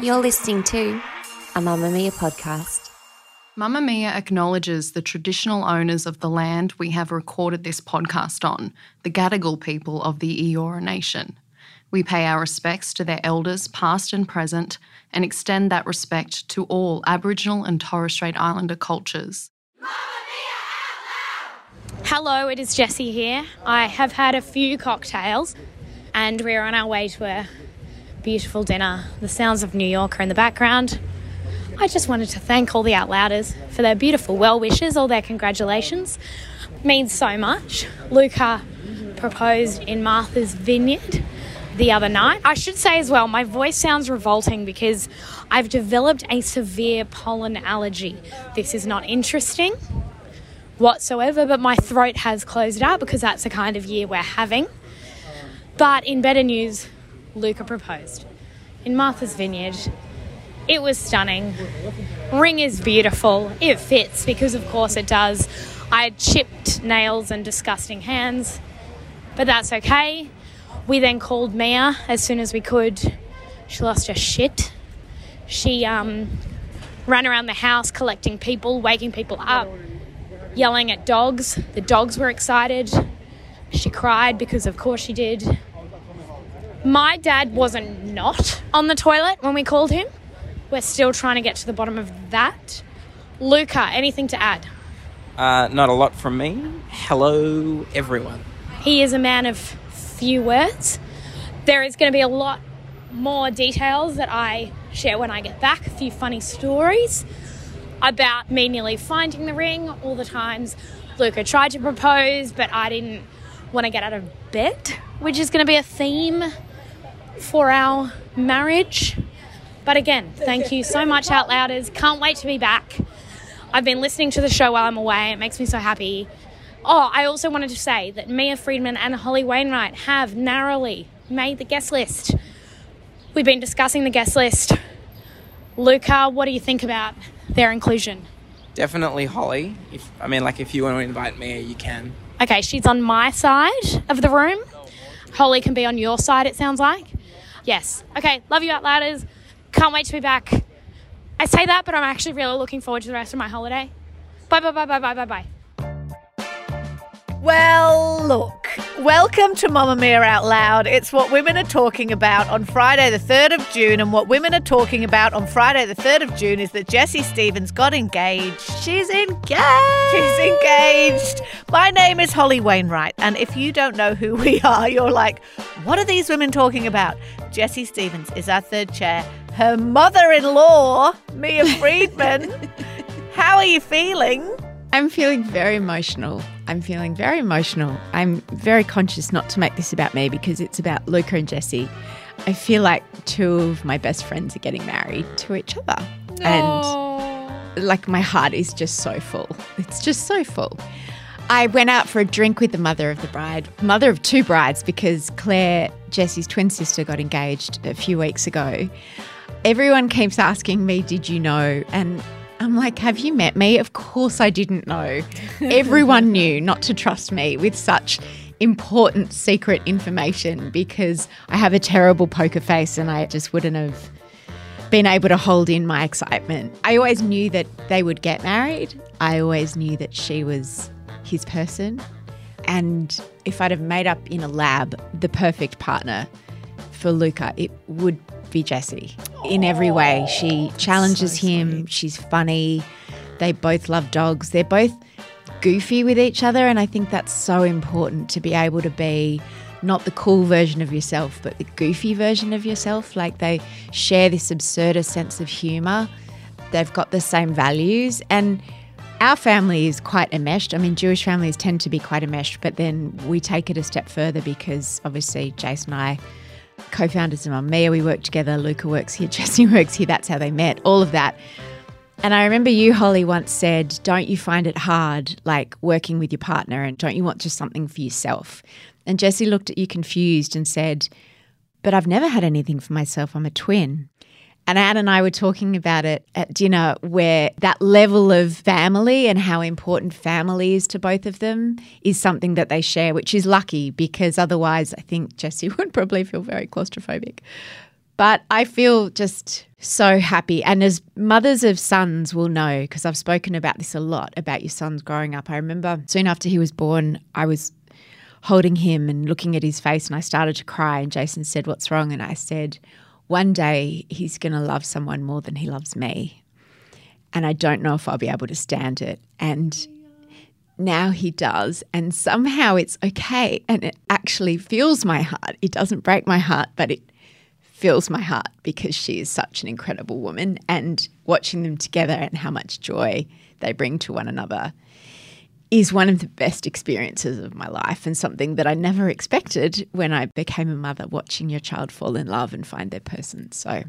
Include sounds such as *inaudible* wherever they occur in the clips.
You're listening to a Mamamia podcast. Mamamia acknowledges the traditional owners of the land we have recorded this podcast on, the Gadigal people of the Eora Nation. We pay our respects to their elders, past and present, and extend that respect to all Aboriginal and Torres Strait Islander cultures. Mamma Mia! Hello, it is Jessie here. I have had a few cocktails and we're on our way to a beautiful dinner. The sounds of New York are in the background. I just wanted to thank all the Outlouders for their beautiful well wishes, all their congratulations. means so much. Luca proposed in Martha's Vineyard the other night. I should say as well, my voice sounds revolting because I've developed a severe pollen allergy. This is not interesting whatsoever, but my throat has closed up because that's the kind of year we're having. But in better news, Luca proposed in Martha's Vineyard. It was stunning. Ring is beautiful. It fits because, of course, it does. I had chipped nails and disgusting hands, but that's okay. We then called Mia as soon as we could. She lost her shit. She um, ran around the house collecting people, waking people up, yelling at dogs. The dogs were excited. She cried because, of course, she did. My dad wasn't not on the toilet when we called him. We're still trying to get to the bottom of that. Luca, anything to add? Uh, not a lot from me. Hello, everyone. He is a man of few words. There is going to be a lot more details that I share when I get back, a few funny stories about me nearly finding the ring, all the times Luca tried to propose, but I didn't want to get out of bed, which is going to be a theme for our marriage. But again, thank you so much, Outlouders. Can't wait to be back. I've been listening to the show while I'm away. It makes me so happy. Oh, I also wanted to say that Mia Freedman and Holly Wainwright have narrowly made the guest list. We've been discussing the guest list. Luca, what do you think about their inclusion? Definitely Holly. If I mean, like, if you want to invite me, you can. Okay, she's on my side of the room. Holly can be on your side, it sounds like. Yes. Okay, love you, Outlouders. Can't wait to be back. I say that, but I'm actually really looking forward to the rest of my holiday. Bye, bye, bye, bye, bye, bye, bye. Well, look, welcome to Mamamia Out Loud. It's what women are talking about on Friday, the 3rd of June. And what women are talking about on Friday, the 3rd of June, is that Jessie Stephens got engaged. She's engaged. She's engaged. My name is Holly Wainwright. And if you don't know who we are, you're like, what are these women talking about? Jessie Stephens is our third chair. Her mother in law, Mia *laughs* Freedman. How are you feeling? I'm feeling very emotional. I'm feeling very emotional. I'm very conscious not to make this about me because it's about Luca and Jessie. I feel like two of my best friends are getting married to each other. And like my heart is just so full. It's just so full. I went out for a drink with the mother of the bride, mother of two brides, because Clare, Jessie's twin sister, got engaged a few weeks ago. Everyone keeps asking me, Did you know? And I'm like, have you met me? Of course I didn't know. Everyone *laughs* knew not to trust me with such important secret information because I have a terrible poker face and I just wouldn't have been able to hold in my excitement. I always knew that they would get married. I always knew that she was his person. And if I'd have made up in a lab the perfect partner for Luca, it would be Jessie in every way. She challenges him, she's funny. They both love dogs. They're both goofy with each other. And I think that's so important to be able to be not the cool version of yourself, but the goofy version of yourself. Like they share this absurdist sense of humor. They've got the same values. And our family is quite enmeshed. I mean, Jewish families tend to be quite enmeshed, but then we take it a step further because obviously Jason and I, co founders of Mia, we work together. Luca works here, *laughs* Jessie works here. That's how they met, all of that. And I remember you, Holly, once said, Don't you find it hard, like working with your partner, and don't you want just something for yourself? And Jessie looked at you confused and said, But I've never had anything for myself. I'm a twin. And Anne and I were talking about it at dinner, where that level of family and how important family is to both of them is something that they share, which is lucky because otherwise, I think Jessie *laughs* would probably feel very claustrophobic. But I feel just so happy. And as mothers of sons will know, because I've spoken about this a lot about your sons growing up. I remember soon after he was born, I was holding him and looking at his face, and I started to cry. And Jason said, What's wrong? And I said, one day he's going to love someone more than he loves me. And I don't know if I'll be able to stand it. And now he does. And somehow it's okay. And it actually fills my heart. It doesn't break my heart, but it fills my heart because she is such an incredible woman. And watching them together and how much joy they bring to one another is one of the best experiences of my life and something that I never expected when I became a mother, watching your child fall in love and find their person. So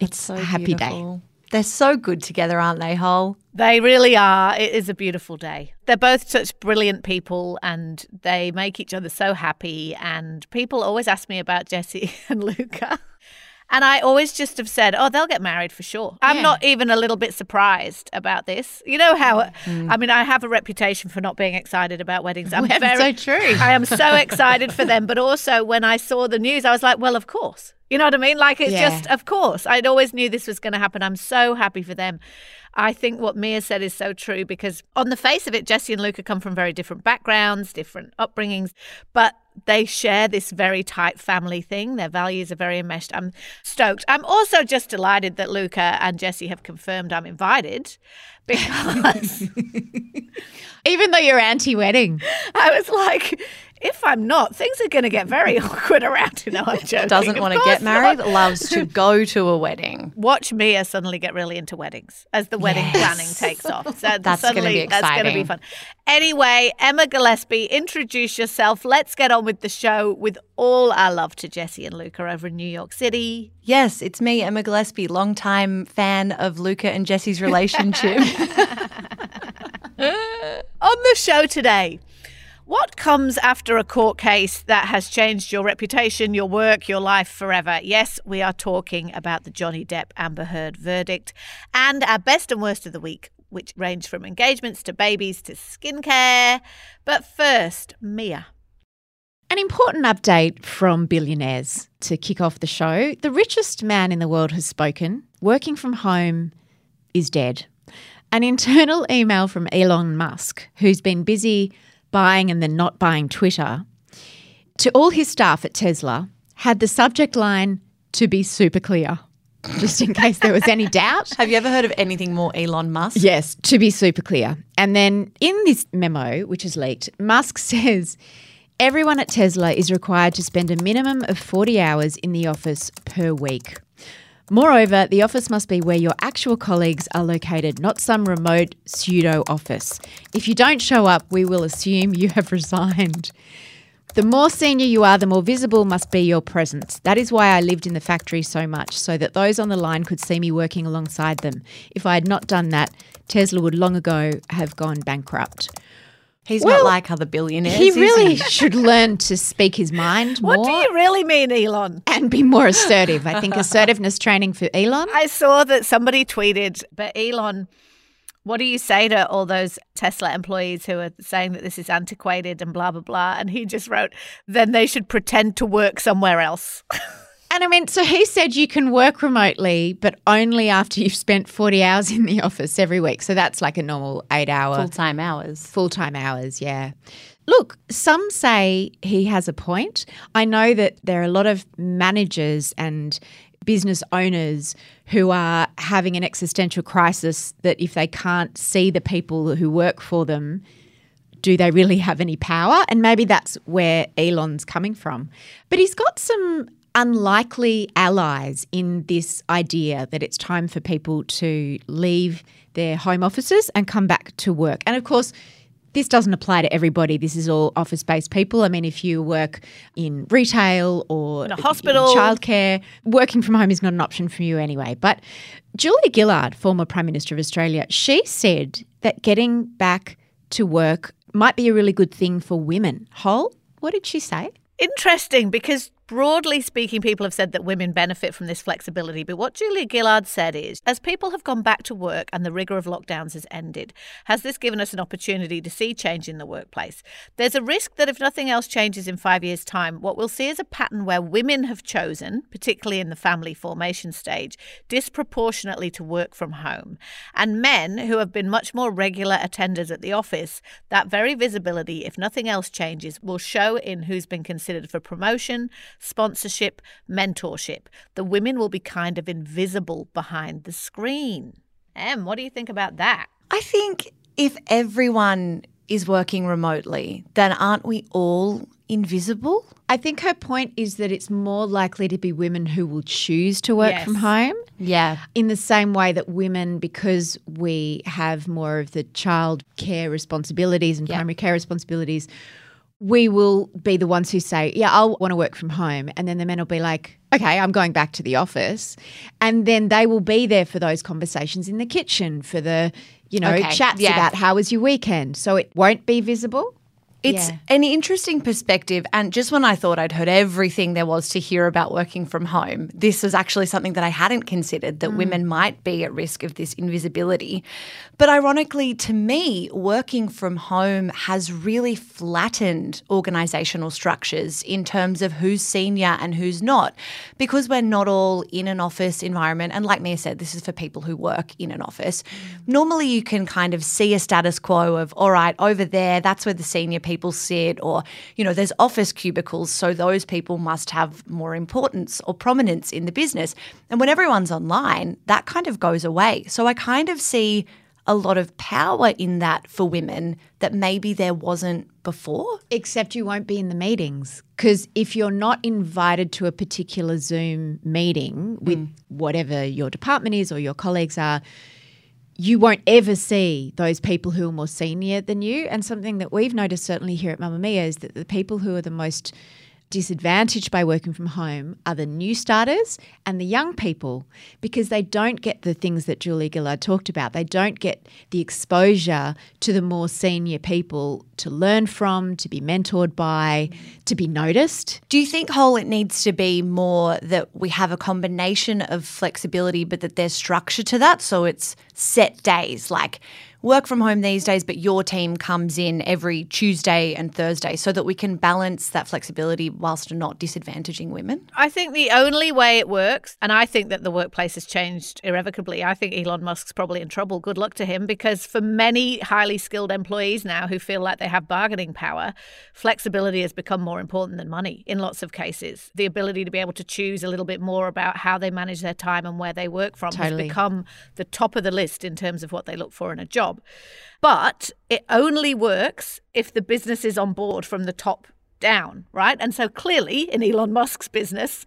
it's so a happy beautiful. day. They're so good together, aren't they, Hol? They really are. It is a beautiful day. They're both such brilliant people and they make each other so happy. And people always ask me about Jessie *laughs* and Luca. And I always just have said, oh, they'll get married for sure. I'm Yeah. not even a little bit surprised about this. You know how, mm. I mean, I have a reputation for not being excited about weddings. I'm *laughs* very, so true. I am so excited for them. But also, when I saw the news, I was like, well, of course. You know what I mean? Like, it's Yeah. just, of course. I'd always knew this was going to happen. I'm so happy for them. I think what Mia said is so true because, on the face of it, Jessie and Luca come from very different backgrounds, different upbringings, but they share this very tight family thing. Their values are very enmeshed. I'm stoked. I'm also just delighted that Luca and Jessie have confirmed I'm invited *laughs* because Even though you're anti wedding. I was like, if I'm not, things are going to get very *laughs* awkward around. You know, I'm *laughs* joking. Doesn't want to get married, not. loves to *laughs* go to a wedding. Watch Mia suddenly get really into weddings as the wedding planning takes off. So That's gonna suddenly, be That's going to be fun. Anyway, Emma Gillespie, introduce yourself. Let's get on with the show with all our love to Jessie and Luca over in New York City. Yes, it's me, Emma Gillespie, longtime fan of Luca and Jessie's relationship. On the show today, what comes after a court case that has changed your reputation, your work, your life forever? Yes, we are talking about the Johnny Depp Amber Heard verdict and our best and worst of the week, which range from engagements to babies to skincare. But first, Mia. An important update from billionaires to kick off the show. The richest man in the world has spoken. Working from home is dead. An internal email from Elon Musk, who's been busy buying and then not buying Twitter, to all his staff at Tesla had the subject line to be super clear, just in case there was any *laughs* doubt. Have you ever heard of anything more Elon Musk? Yes, to be super clear. And then in this memo, which is leaked, Musk *laughs* says everyone at Tesla is required to spend a minimum of 40 hours in the office per week. Moreover, the office must be where your actual colleagues are located, not some remote pseudo office. If you don't show up, we will assume you have *laughs* resigned. The more senior you are, the more visible must be your presence. That is why I lived in the factory so much, so that those on the line could see me working alongside them. If I had not done that, Tesla would long ago have gone bankrupt. He's Well, not like other billionaires. He really should learn to speak his mind more *laughs* What do you really mean, Elon? and be more assertive. I think assertiveness training for Elon. I saw that somebody tweeted, but Elon, what do you say to all those Tesla employees who are saying that this is antiquated and blah, blah, blah? And he just wrote, then they should pretend to work somewhere else. *laughs* And I mean, so he said you can work remotely, but only after you've spent 40 hours in the office every week. So that's like a normal eight hour full time hours. full time hours, yeah. Look, some say he has a point. I know that there are a lot of managers and business owners who are having an existential crisis that if they can't see the people who work for them, do they really have any power? And maybe that's where Elon's coming from. But he's got some unlikely allies in this idea that it's time for people to leave their home offices and come back to work. And of course, this doesn't apply to everybody. This is all office based people. I mean, if you work in retail or In a hospital. in childcare, working from home is not an option for you anyway. But Julia Gillard, former Prime Minister of Australia, she said that getting back to work might be a really good thing for women. Hol, what did she say? Interesting because broadly speaking, people have said that women benefit from this flexibility. But what Julia Gillard said is as people have gone back to work and the rigour of lockdowns has ended, has this given us an opportunity to see change in the workplace? There's a risk that if nothing else changes in five years' time, what we'll see is a pattern where women have chosen, particularly in the family formation stage, disproportionately to work from home. And men who have been much more regular attenders at the office, that very visibility, if nothing else changes, will show in who's been considered for promotion, sponsorship, mentorship. The women will be kind of invisible behind the screen. Em, what do you think about that? I think if everyone is working remotely, then aren't we all invisible? I think her point is that it's more likely to be women who will choose to work Yes. from home. Yeah. In the same way that women, because we have more of the child care responsibilities and Yeah. primary care responsibilities, we will be the ones who say, Yeah, I'll want to work from home. And then the men will be like, Okay, I'm going back to the office. And then they will be there for those conversations in the kitchen, for the, you know, Okay, chats yeah. about how was your weekend. So it won't be visible. It's Yeah. an interesting perspective. And just when I thought I'd heard everything there was to hear about working from home, this was actually something that I hadn't considered that women mm. might be at risk of this invisibility. But ironically, to me, working from home has really flattened organizational structures in terms of who's senior and who's not, because we're not all in an office environment. And like Mia said, this is for people who work in an office. Mm. Normally, you can kind of see a status quo of, all right, over there, that's where the senior people sit, or, you know, there's office cubicles, so those people must have more importance or prominence in the business. And when everyone's online, that kind of goes away. So I kind of see a lot of power in that for women that maybe there wasn't before. Except you won't be in the meetings. Because if you're not invited to a particular Zoom meeting with mm. whatever your department is or your colleagues are, you won't ever see those people who are more senior than you. And something that we've noticed certainly here at Mamamia is that the people who are the most disadvantaged by working from home are the new starters and the young people because they don't get the things that Julia Gillard talked about. They don't get the exposure to the more senior people to learn from, to be mentored by, to be noticed. Do you think, Whole, it needs to be more that we have a combination of flexibility, but that there's structure to that? So it's set days, like work from home these days, but your team comes in every Tuesday and Thursday so that we can balance that flexibility whilst not disadvantaging women? I think the only way it works, and I think that the workplace has changed irrevocably. I think Elon Musk's probably in trouble. Good luck to him, because for many highly skilled employees now who feel like they have bargaining power, flexibility has become more important than money in lots of cases. The ability to be able to choose a little bit more about how they manage their time and where they work from Totally. has become the top of the list in terms of what they look for in a job. But it only works if the business is on board from the top down, right? And so clearly in Elon Musk's business,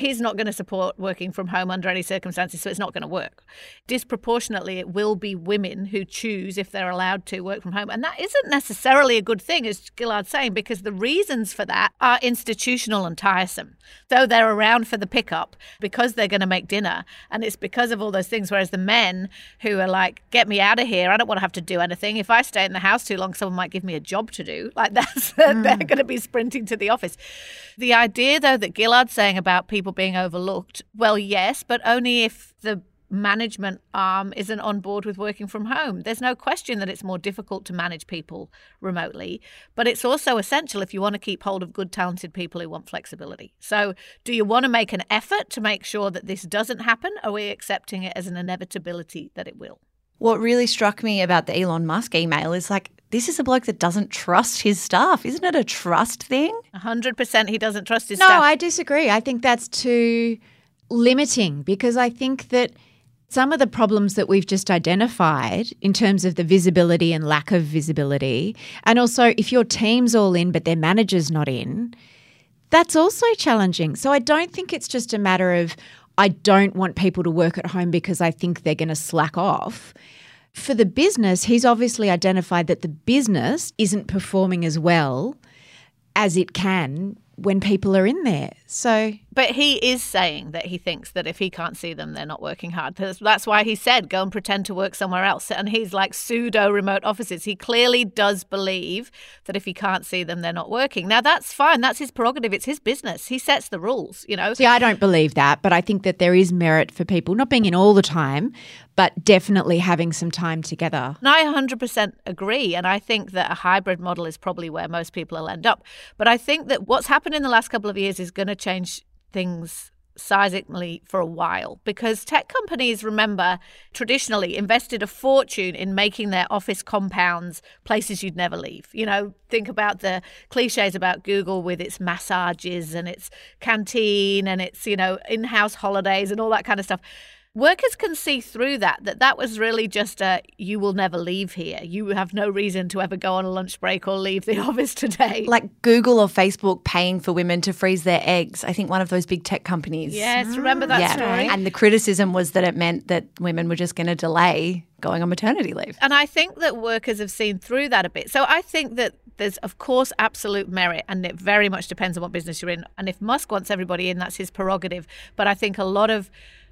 he's not going to support working from home under any circumstances, so it's not going to work. Disproportionately, it will be women who choose if they're allowed to work from home. And that isn't necessarily a good thing, as Gillard's saying, because the reasons for that are institutional and tiresome. So they're around for the pickup because they're going to make dinner. And it's because of all those things. Whereas the men who are like, get me out of here, I don't want to have to do anything. If I stay in the house too long, someone might give me a job to do. Like *laughs* that's, hmm. they're going to be sprinting to the office. The idea, though, that Gillard's saying about people being overlooked, well, yes, but only if the management arm isn't on board with working from home. There's no question that it's more difficult to manage people remotely, but it's also essential if you want to keep hold of good, talented people who want flexibility. So, do you want to make an effort to make sure that this doesn't happen? Or are we accepting it as an inevitability that it will? What really struck me about the Elon Musk email is like, this is a bloke that doesn't trust his staff. Isn't it a trust thing? 100% he doesn't trust his No, staff. No, I disagree. I think that's too limiting because I think that some of the problems that we've just identified in terms of the visibility and lack of visibility, and also if your team's all in but their manager's not in, That's also challenging. So I don't think it's just a matter of I don't want people to work at home because I think they're going to slack off. For the business, he's obviously identified that the business isn't performing as well as it can when people are in there. So, but he is saying that he thinks that if he can't see them, they're not working hard. That's why he said go and pretend to work somewhere else. And he's like pseudo remote offices. He clearly does believe that if he can't see them, they're not working. Now that's fine. That's his prerogative. It's his business. He sets the rules. You know. See, I don't believe that, but I think that there is merit for people not being in all the time, but definitely having some time together. And I 100% agree. And I think that a hybrid model is probably where most people will end up. But I think that what's happened in the last couple of years is going to change things seismically for a while because tech companies remember traditionally invested a fortune in making their office compounds places you'd never leave. You know think about the cliches about google with its massages and its canteen and its you know in-house holidays and all that kind of stuff workers can see through that that that was really just a you will never leave here. You have no reason to ever go on a lunch break or leave the *laughs* office today. Like google or facebook paying for women to freeze their eggs. I think one of those big tech companies. Yes remember that yeah. story? And the criticism was that it meant that women were just going to delay going on maternity leave. And i think that workers have seen through that a bit. So i think that there's of course absolute merit and it very much depends on what business you're in. And if musk wants everybody in that's his prerogative. But i think a lot of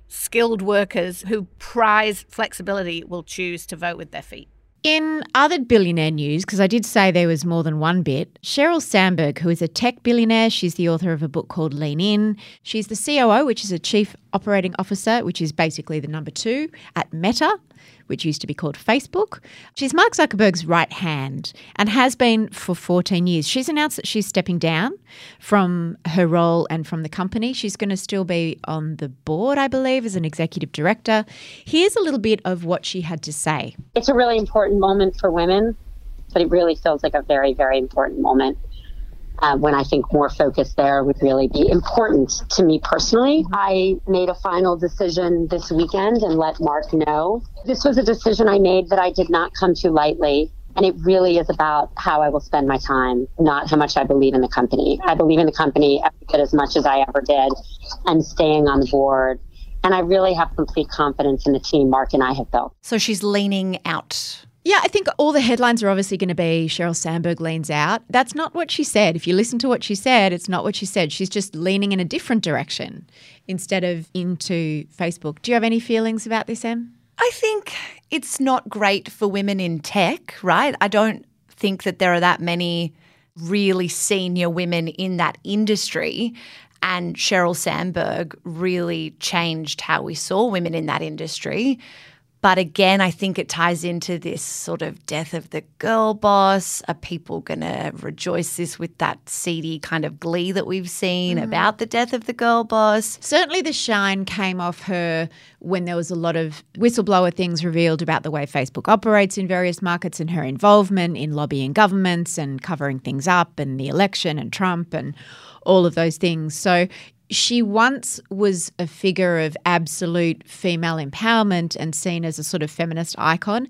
skilled workers who prize flexibility will choose to vote with their feet. In other billionaire news, because I did say there was more than one bit, Sheryl Sandberg, who is a tech billionaire, she's the author of a book called Lean In. She's the COO, which is a chief operating officer, which is basically the number two at Meta which used to be called Facebook. She's Mark Zuckerberg's right hand and has been for 14 years. She's announced that she's stepping down from her role and from the company. She's going to still be on the board, I believe, as an executive director. Here's a little bit of what she had to say. It's a really important moment for women, but it really feels like a very, very important moment uh, when I think more focus there would really be important to me personally. I made a final decision this weekend and let Mark know. This was a decision I made that I did not come to lightly. And it really is about how I will spend my time, not how much I believe in the company. I believe in the company as much as I ever did and staying on the board. And I really have complete confidence in the team Mark and I have built. So she's leaning out yeah, I think all the headlines are obviously going to be Sheryl Sandberg leans out. That's not what she said. If you listen to what she said, it's not what she said. She's just leaning in a different direction instead of into Facebook. Do you have any feelings about this, Em? I think it's not great for women in tech, right? I don't think that there are that many really senior women in that industry. And Sheryl Sandberg really changed how we saw women in that industry. But again, I think it ties into this sort of death of the girl boss. Are people going to rejoice this with that seedy kind of glee that we've seen mm. about the death of the girl boss? Certainly, the shine came off her when there was a lot of whistleblower things revealed about the way Facebook operates in various markets and her involvement in lobbying governments and covering things up and the election and Trump and all of those things. So she once was a figure of absolute female empowerment and seen as a sort of feminist icon.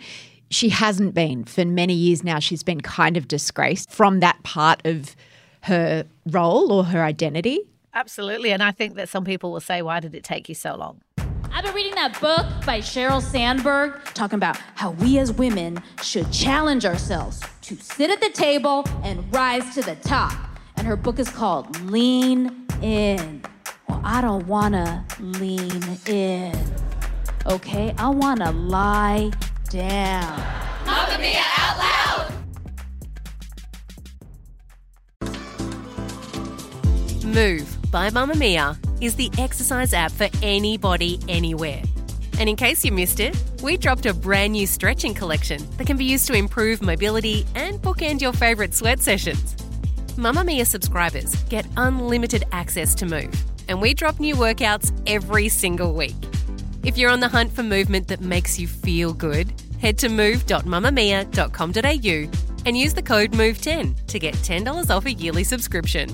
She hasn't been for many years now. She's been kind of disgraced from that part of her role or her identity. Absolutely. And I think that some people will say, why did it take you so long? I've been reading that book by Sheryl Sandberg talking about how we as women should challenge ourselves to sit at the table and rise to the top. And her book is called Lean in. Well, I don't wanna lean in. Okay, I wanna lie down. Mamamia out loud! Move by Mamamia is the exercise app for anybody, anywhere. And in case you missed it, we dropped a brand new stretching collection that can be used to improve mobility and bookend your favourite sweat sessions. Mamamia subscribers get unlimited access to Move, and we drop new workouts every single week. If you're on the hunt for movement that makes you feel good, head to move.mamamia.com.au and use the code MOVE10 to get $10 off a yearly subscription.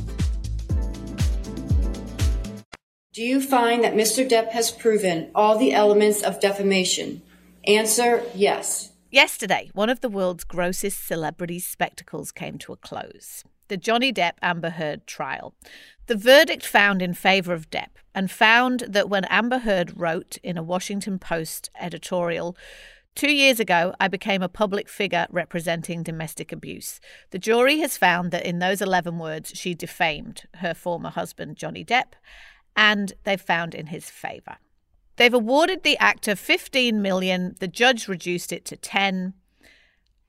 Do you find that Mr. Depp has proven all the elements of defamation? Answer yes. Yesterday, one of the world's grossest celebrity spectacles came to a close the Johnny Depp Amber Heard trial. The verdict found in favour of Depp and found that when Amber Heard wrote in a Washington Post editorial, Two years ago, I became a public figure representing domestic abuse. The jury has found that in those 11 words, she defamed her former husband, Johnny Depp, and they've found in his favour. They've awarded the actor 15 million. The judge reduced it to 10.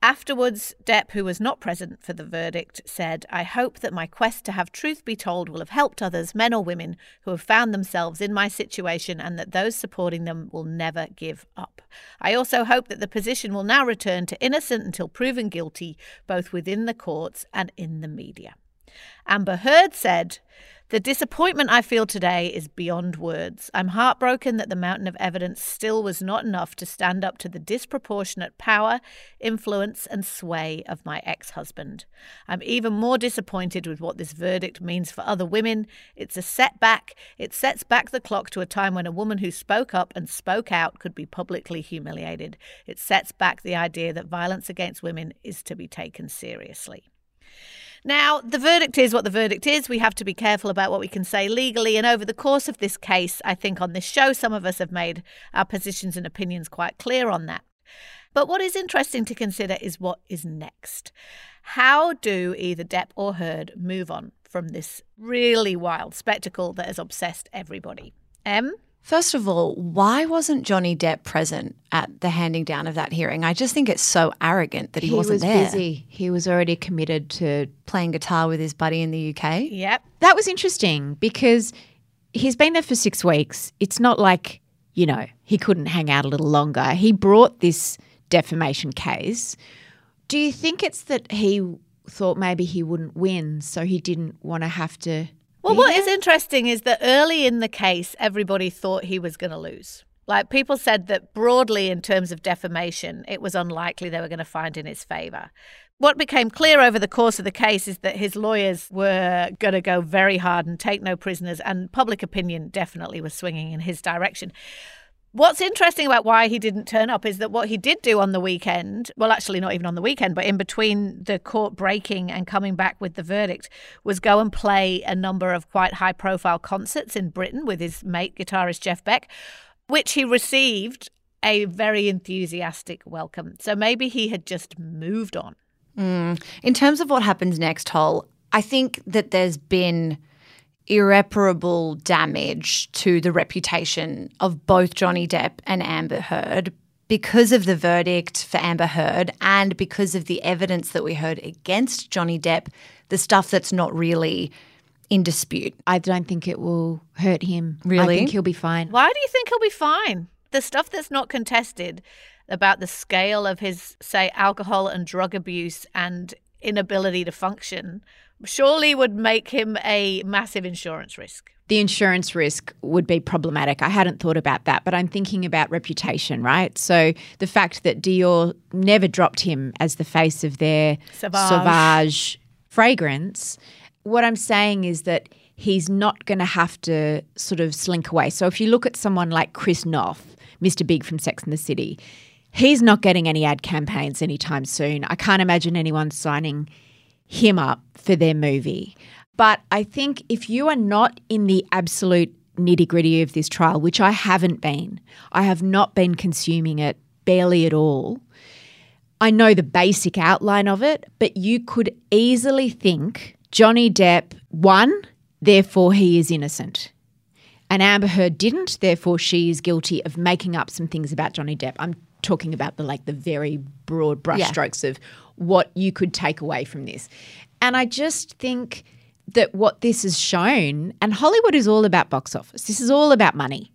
Afterwards, Depp, who was not present for the verdict, said, I hope that my quest to have truth be told will have helped others, men or women, who have found themselves in my situation and that those supporting them will never give up. I also hope that the position will now return to innocent until proven guilty, both within the courts and in the media. Amber Heard said, the disappointment I feel today is beyond words. I'm heartbroken that the mountain of evidence still was not enough to stand up to the disproportionate power, influence, and sway of my ex husband. I'm even more disappointed with what this verdict means for other women. It's a setback. It sets back the clock to a time when a woman who spoke up and spoke out could be publicly humiliated. It sets back the idea that violence against women is to be taken seriously. Now, the verdict is what the verdict is. We have to be careful about what we can say legally. And over the course of this case, I think on this show, some of us have made our positions and opinions quite clear on that. But what is interesting to consider is what is next. How do either Depp or Heard move on from this really wild spectacle that has obsessed everybody? Em? First of all, why wasn't Johnny Depp present at the handing down of that hearing? I just think it's so arrogant that he, he wasn't was there. busy. He was already committed to playing guitar with his buddy in the UK. Yep. That was interesting because he's been there for six weeks. It's not like, you know, he couldn't hang out a little longer. He brought this defamation case. Do you think it's that he thought maybe he wouldn't win, so he didn't want to have to well, what is interesting is that early in the case, everybody thought he was going to lose. Like people said that broadly, in terms of defamation, it was unlikely they were going to find in his favour. What became clear over the course of the case is that his lawyers were going to go very hard and take no prisoners, and public opinion definitely was swinging in his direction. What's interesting about why he didn't turn up is that what he did do on the weekend, well, actually, not even on the weekend, but in between the court breaking and coming back with the verdict, was go and play a number of quite high profile concerts in Britain with his mate, guitarist Jeff Beck, which he received a very enthusiastic welcome. So maybe he had just moved on. Mm. In terms of what happens next, Hol, I think that there's been irreparable damage to the reputation of both Johnny Depp and Amber Heard because of the verdict for Amber Heard and because of the evidence that we heard against Johnny Depp, the stuff that's not really in dispute. I don't think it will hurt him. Really? I think he'll be fine. Why do you think he'll be fine? The stuff that's not contested about the scale of his, say, alcohol and drug abuse and inability to function surely would make him a massive insurance risk. The insurance risk would be problematic. I hadn't thought about that, but I'm thinking about reputation, right? So the fact that Dior never dropped him as the face of their Sauvage, Sauvage fragrance, what I'm saying is that he's not going to have to sort of slink away. So if you look at someone like Chris Noth, Mr. Big from Sex and the City, he's not getting any ad campaigns anytime soon. I can't imagine anyone signing him up for their movie. But I think if you are not in the absolute nitty gritty of this trial, which I haven't been, I have not been consuming it barely at all. I know the basic outline of it, but you could easily think Johnny Depp won, therefore he is innocent. And Amber Heard didn't, therefore she is guilty of making up some things about Johnny Depp. I'm talking about the like the very broad brushstrokes yeah. of what you could take away from this. And I just think that what this has shown, and Hollywood is all about box office, this is all about money.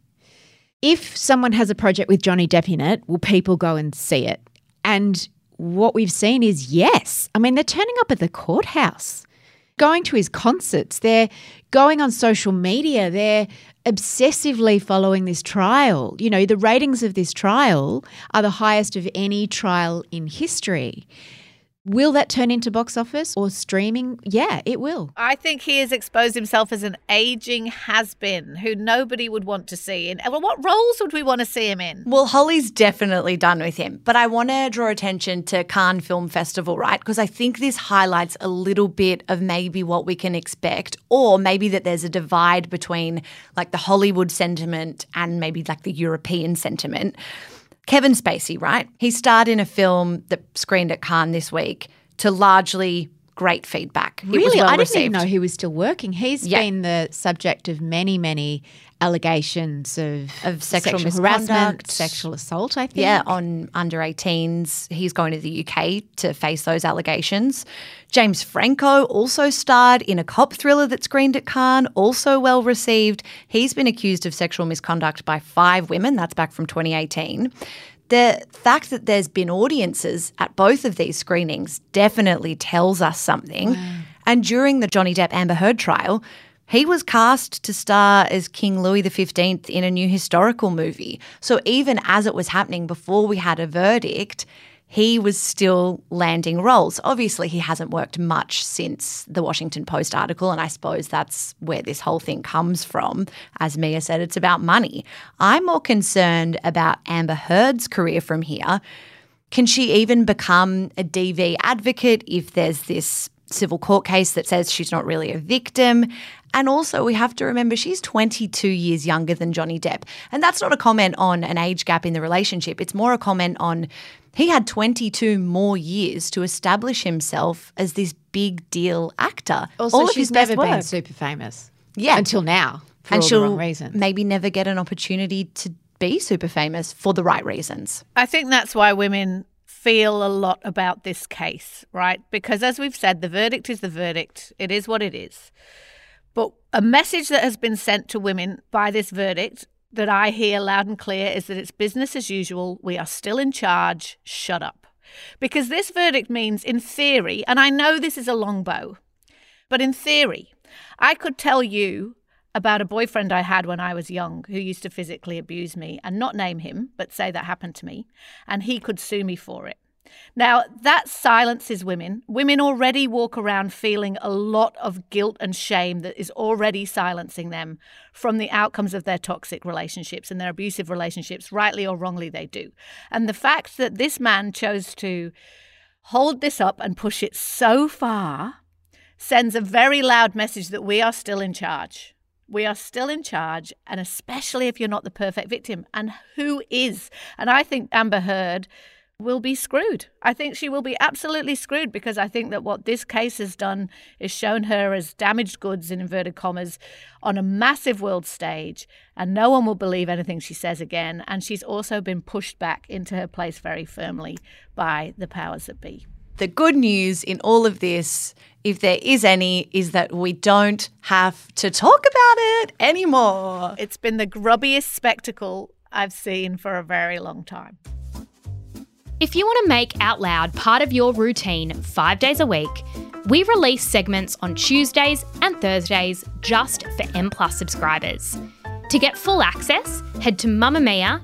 If someone has a project with Johnny Depp in it, will people go and see it? And what we've seen is yes. I mean, they're turning up at the courthouse, going to his concerts, they're going on social media, they're obsessively following this trial. You know, the ratings of this trial are the highest of any trial in history. Will that turn into box office or streaming? Yeah, it will. I think he has exposed himself as an aging has been who nobody would want to see in. Well, what roles would we want to see him in? Well, Holly's definitely done with him, but I want to draw attention to Cannes Film Festival, right? Because I think this highlights a little bit of maybe what we can expect, or maybe that there's a divide between like the Hollywood sentiment and maybe like the European sentiment. Kevin Spacey, right? He starred in a film that screened at Cannes this week to largely great feedback. It was Really? well I didn't received. even know he was still working. He's Yeah. been the subject of many, many allegations of, Of sexual harassment, misconduct. sexual assault, I think. Yeah, on under 18s. He's going to the UK to face those allegations. James Franco also starred in a cop thriller that screened at Cannes, also well received. He's been accused of sexual misconduct by five women. That's back from 2018. The fact that there's been audiences at both of these screenings definitely tells us something. And during the Johnny Depp Amber Heard trial, he was cast to star as King Louis XV in a new historical movie. So even as it was happening before we had a verdict, he was still landing roles. Obviously, he hasn't worked much since the Washington Post article, and I suppose that's where this whole thing comes from. As Mia said, it's about money. I'm more concerned about Amber Heard's career from here. Can she even become a DV advocate if there's this civil court case that says she's not really a victim? And also, we have to remember she's 22 years younger than Johnny Depp. And that's not a comment on an age gap in the relationship. It's more a comment on he had 22 more years to establish himself as this big deal actor. Also, All of she's his best never been work. super famous. Yeah. Until now. For and all she'll the wrong reasons. maybe never get an opportunity to be super famous for the right reasons. I think that's why women feel a lot about this case, right? Because as we've said, the verdict is the verdict, it is what it is. But a message that has been sent to women by this verdict that I hear loud and clear is that it's business as usual. We are still in charge. Shut up. Because this verdict means, in theory, and I know this is a long bow, but in theory, I could tell you about a boyfriend I had when I was young who used to physically abuse me and not name him, but say that happened to me, and he could sue me for it. Now, that silences women. Women already walk around feeling a lot of guilt and shame that is already silencing them from the outcomes of their toxic relationships and their abusive relationships, rightly or wrongly, they do. And the fact that this man chose to hold this up and push it so far sends a very loud message that we are still in charge. We are still in charge, and especially if you're not the perfect victim. And who is? And I think Amber Heard will be screwed. I think she will be absolutely screwed because I think that what this case has done is shown her as damaged goods in inverted commas on a massive world stage, and no one will believe anything she says again. And she's also been pushed back into her place very firmly by the powers that be. The good news in all of this, if there is any, is that we don't have to talk about it anymore. It's been the grubbiest spectacle I've seen for a very long time. If you want to make Out Loud part of your routine five days a week, we release segments on Tuesdays and Thursdays just for M Plus subscribers. To get full access, head to mamamia.com.au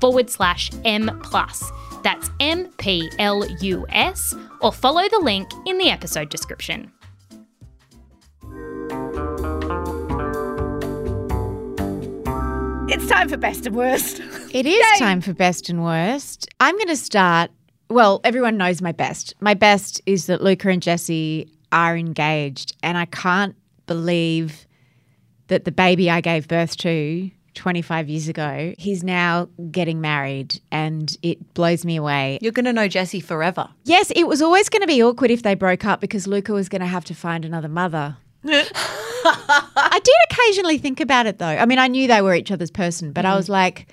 forward slash M Plus. That's M P L U S, or follow the link in the episode description. It's time for best and worst. It is time for best and worst. I'm going to start. Well, everyone knows my best. My best is that Luca and Jessie are engaged, and I can't believe that the baby I gave birth to 25 years ago, he's now getting married, and it blows me away. You're going to know Jessie forever. Yes, it was always going to be awkward if they broke up because Luca was going to have to find another mother. *laughs* I did occasionally think about it though. I mean, I knew they were each other's person, but I was mm. like,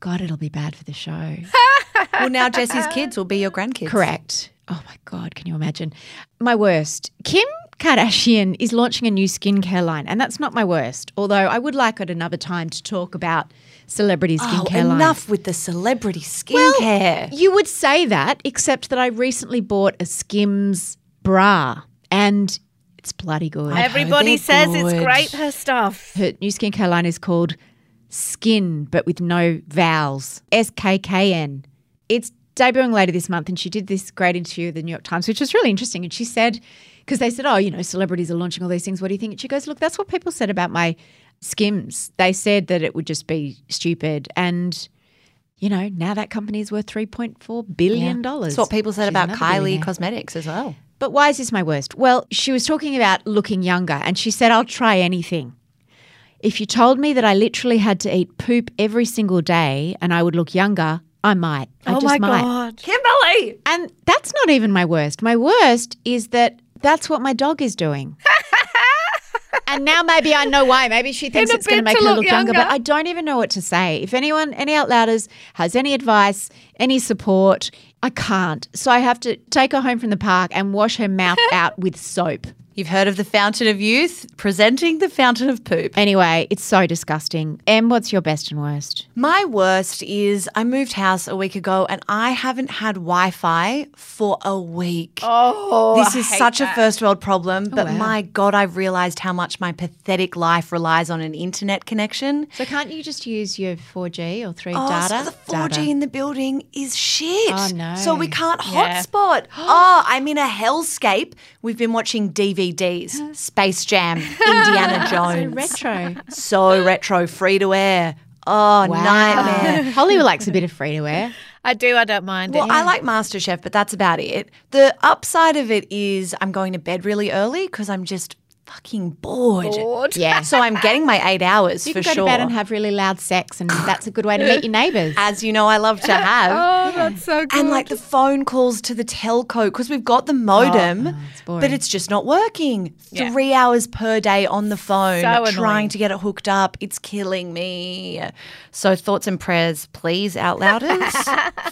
God, it'll be bad for the show. *laughs* well, now Jessie's kids will be your grandkids. Correct. Oh my God, can you imagine? My worst. Kim Kardashian is launching a new skincare line, and that's not my worst. Although I would like at another time to talk about celebrity Oh, skincare line. enough with the celebrity skincare. You would say that, except that I recently bought a Skims bra, and it's bloody good. Everybody says it's great, her stuff. Her new skincare line is called Skin, but with no vowels. S K K N. It's debuting later this month, and she did this great interview with the New York Times, which was really interesting. And she said, because they said, oh, you know, celebrities are launching all these things. What do you think? And she goes, look, that's what people said about my Skims. They said that it would just be stupid. And, you know, now that company is worth $3.4 billion. That's what people said She's about Kylie billionaire. Cosmetics as well. But why is this my worst? Well, she was talking about looking younger and she said, I'll try anything. If you told me that I literally had to eat poop every single day and I would look younger, I might. I oh just my might. god. Kimberly! And that's not even my worst. My worst is that that's what my dog is doing. *laughs* and now maybe I know why. Maybe she thinks it's going to make her look look younger, but. I don't even know what to say. If anyone, any outlouders has any advice, any support, I can't. So I have to take her home from the park and wash her mouth *laughs* out with soap. You've heard of the Fountain of Youth presenting the Fountain of Poop. Anyway, it's so disgusting. Em, what's your best and worst? My worst is I moved house a week ago and I haven't had Wi Fi for a week. Oh, this is such a first world problem, oh, but wow. my God, I've realized how much my pathetic life relies on an internet connection. So can't you just use your 4G or 3 Oh, data? so the 4G Data. in the building is shit. Oh, no. So we can't Yeah. hotspot. oh, *gasps* I'm in a hellscape. We've been watching DVDs, Space Jam, *laughs* Indiana Jones. So Jones. retro. So retro, free to air. Oh, nightmare. *laughs* Holly likes a bit of free to wear. I do. I don't mind Well, it. I like MasterChef, but that's about it. The upside of it is I'm going to bed really early because I'm just fucking bored. Bored. *laughs* Yeah. So I'm getting my eight hours You for can go sure. to bed and have really loud sex, and that's a good way to meet your neighbours. *laughs* as you know, I love to *laughs* have. Oh, that's so good. And like the phone calls to the telco because we've got the modem, boring. but it's just not working. Yeah. Three hours per day on the phone, So trying to get it hooked up. It's killing me. So thoughts and prayers, please, out louders,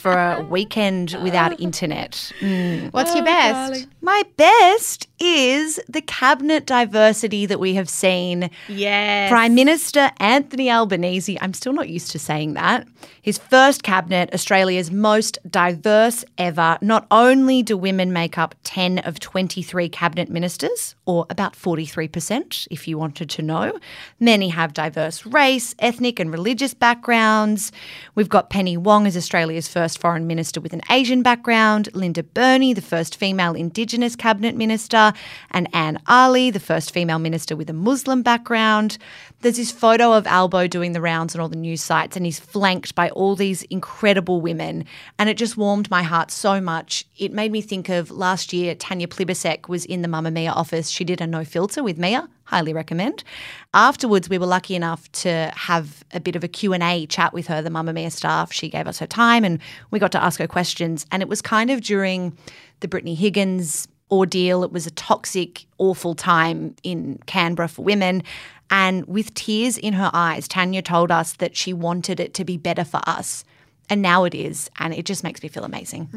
for a weekend without internet. Mm. What's your best? My best is the cabinet diversity that we have seen. yes. Prime Minister Anthony Albanese, I'm still not used to saying that. His first cabinet, Australia's most diverse ever. Not only do women make up 10 of 23 cabinet ministers, or about 43%, if you wanted to know, many have diverse race, ethnic, and religious backgrounds. We've got Penny Wong as Australia's first foreign minister with an Asian background, Linda Burney, the first female Indigenous cabinet minister, and Anne Aly, the first female minister with a Muslim background. There's this photo of Albo doing the rounds on all the news sites, and he's flanked by all these incredible women. And it just warmed my heart so much. It made me think of last year, Tanya Plibersek was in the Mamamia office. She did a no filter with Mia. Highly recommend. Afterwards, we were lucky enough to have a bit of a Q&A chat with her, the Mamamia staff. She gave us her time and we got to ask her questions. And it was kind of during the Brittany Higgins ordeal. It was a toxic, awful time in Canberra for women. And with tears in her eyes, Tanya told us that she wanted it to be better for us. And now it is. And it just makes me feel amazing.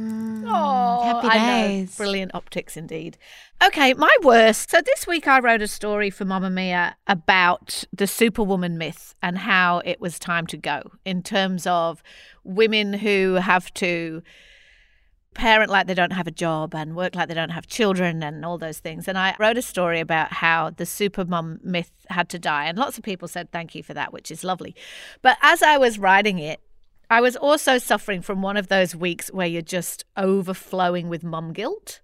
Oh, Happy I know. days. Brilliant optics indeed. Okay, my worst. So this week I wrote a story for Mamamia about the superwoman myth and how it was time to go in terms of women who have to parent like they don't have a job and work like they don't have children and all those things. And I wrote a story about how the supermum myth had to die. And lots of people said thank you for that, which is lovely. But as I was writing it, I was also suffering from one of those weeks where you're just overflowing with mum guilt.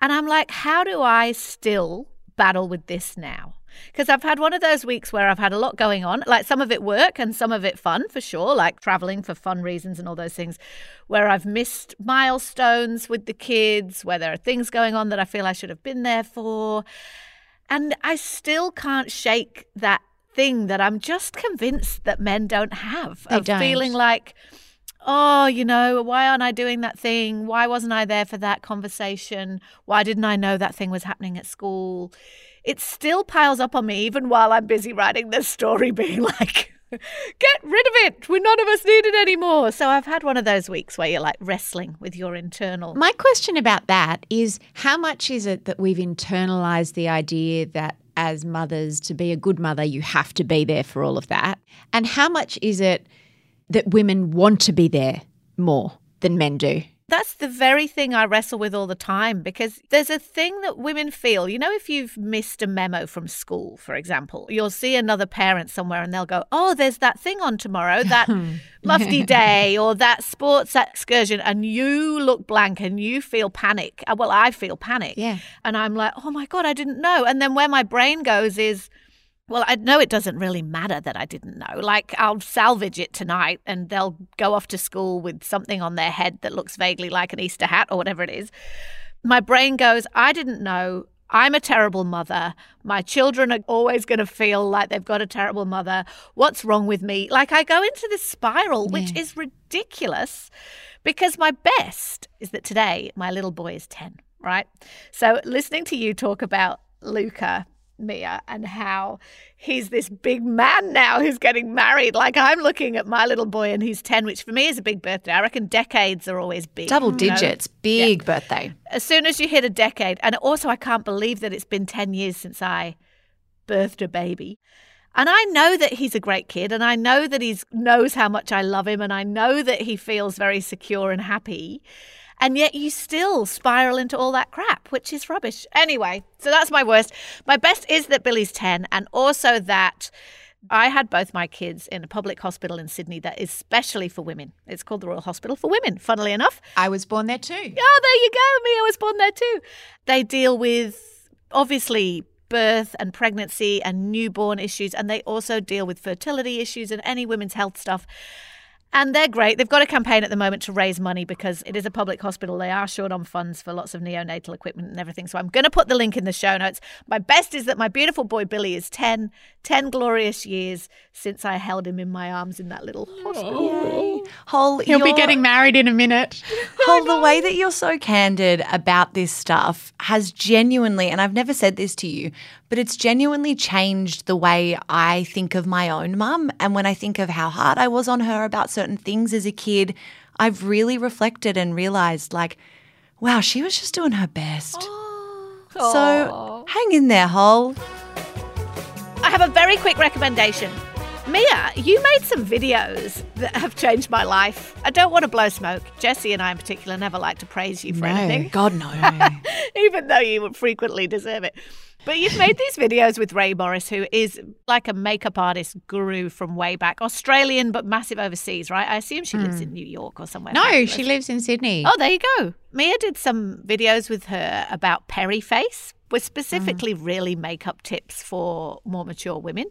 And I'm like, how do I still battle with this now? Because I've had one of those weeks where I've had a lot going on, like some of it work and some of it fun for sure, like traveling for fun reasons and all those things, where I've missed milestones with the kids, where there are things going on that I feel I should have been there for. And I still can't shake that thing that I'm just convinced that men don't have They of don't. feeling like, oh, you know, why aren't I doing that thing? Why wasn't I there for that conversation? Why didn't I know that thing was happening at school? It still piles up on me, even while I'm busy writing this story, *laughs* being like, get rid of it. We none of us need it anymore. So I've had one of those weeks where you're like wrestling with your internal. My question about that is how much is it that we've internalized the idea that as mothers, to be a good mother, you have to be there for all of that? And how much is it that women want to be there more than men do? That's the very thing I wrestle with all the time because there's a thing that women feel. You know, if you've missed a memo from school, for example, you'll see another parent somewhere and they'll go, Oh, there's that thing on tomorrow, that *laughs* lofty day or that sports excursion. And you look blank and you feel panic. Uh, Well, I feel panic. Yeah. And I'm like, Oh my God, I didn't know. And then where my brain goes is, well, I know it doesn't really matter that I didn't know. Like, I'll salvage it tonight and they'll go off to school with something on their head that looks vaguely like an Easter hat or whatever it is. My brain goes, I didn't know. I'm a terrible mother. My children are always going to feel like they've got a terrible mother. What's wrong with me? Like, I go into this spiral, which Yeah. is ridiculous because my best is that today my little boy is 10, right? So, listening to you talk about Luca Mia and how he's this big man now who's getting married. Like I'm looking at my little boy and he's 10, which for me is a big birthday. I reckon decades are always big. Double you know? digits, big birthday. As soon as you hit a decade, and also I can't believe that it's been 10 years since I birthed a baby. And I know that he's a great kid and I know that he knows how much I love him and I know that he feels very secure and happy. And yet you still spiral into all that crap, which is rubbish. Anyway, so that's my worst. My best is that Billy's 10 and also that I had both my kids in a public hospital in Sydney that is specially for women. It's called the Royal Hospital for Women, funnily enough. I was born there too. Oh, there you go. Mia was born there too. They deal with obviously birth and pregnancy and newborn issues, and they also deal with fertility issues and any women's health stuff. And they're great. They've got a campaign at the moment to raise money because it is a public hospital. They are short on funds for lots of neonatal equipment and everything. So I'm going to put the link in the show notes. My best is that my beautiful boy Billy is 10, 10 glorious years since I held him in my arms in that little hospital. Hol, He'll be getting married in a minute. *laughs* Hol, the way that you're so candid about this stuff has genuinely, and I've never said this to you, but it's genuinely changed the way I think of my own mum. And when I think of how hard I was on her about certain things as a kid, I've really reflected and realized, like, wow, she was just doing her best. So hang in there, Hol. I have a very quick recommendation. Mia, you made some videos that have changed my life. I don't want to blow smoke. Jessie and I, in particular, never like to praise you for No, anything. God, no. *laughs* even though you would frequently deserve it. But you've made these videos with Rae Morris, who is like a makeup artist guru from way back, Australian but massive overseas, right? I assume she lives hmm. in New York or somewhere. No, fabulous. she lives in Sydney. Oh, there you go. Mia did some videos with her about peri face, with specifically mm. really makeup tips for more mature women.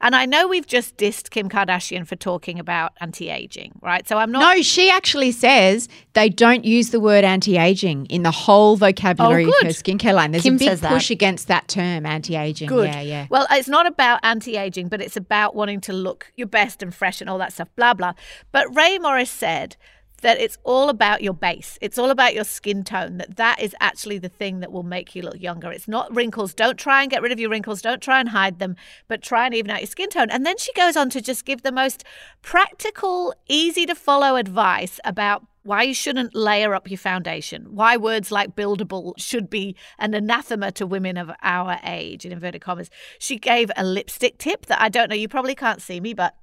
And I know we've just dissed Kim Kardashian for talking about anti aging, right? So I'm not. No, she actually says they don't use the word anti-aging in the whole vocabulary oh, of Oh, good. her skincare line. There's Kim a big push against that term, anti-aging. Good. Yeah, yeah. Well, it's not about anti aging, but it's about wanting to look your best and fresh and all that stuff, blah, blah. But Rae Morris said that it's all about your base. It's all about your skin tone, that that is actually the thing that will make you look younger. It's not wrinkles. Don't try and get rid of your wrinkles. Don't try and hide them, but try and even out your skin tone. And then she goes on to just give the most practical, easy to follow advice about why you shouldn't layer up your foundation, why words like buildable should be an anathema to women of our age, in inverted commas. She gave a lipstick tip that I don't know, you probably can't see me, but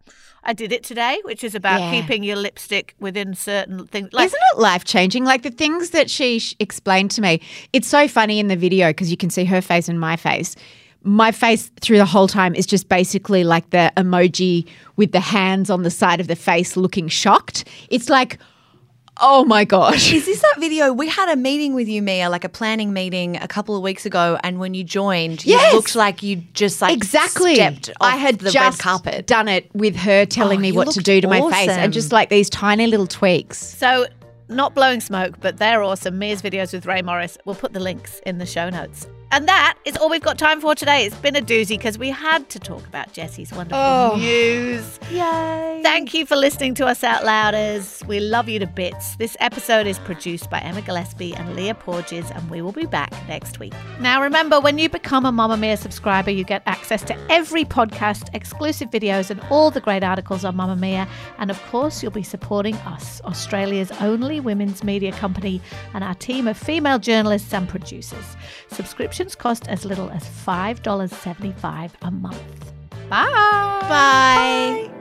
I did it today, which is about Yeah. keeping your lipstick within certain things. Like, Isn't it life changing? Like the things that she sh- explained to me. It's so funny in the video because you can see her face and my face. My face through the whole time is just basically like the emoji with the hands on the side of the face looking shocked. It's like, oh my gosh. Is this that video? We had a meeting with you, Mia, like a planning meeting a couple of weeks ago, and when you joined, Yes. you looked like you just like exactly. stepped off I had the just red carpet. done it with her telling Oh, me what to do to my face, and just like these tiny little tweaks. So, not blowing smoke, but they're awesome. Mia's videos with Rae Morris. We'll put the links in the show notes. And that is all we've got time for today. It's been a doozy because we had to talk about Jessie's wonderful Oh. news. Yay! Thank you for listening to us out louders. We love you to bits. This episode is produced by Emma Gillespie and Leah Porges, and we will be back next week. Now, remember, when you become a Mamamia subscriber, you get access to every podcast, exclusive videos, and all the great articles on Mamamia. And of course, you'll be supporting us, Australia's only women's media company, and our team of female journalists and producers. Subscriptions cost as little as $5.75 a month. Bye. Bye. Bye.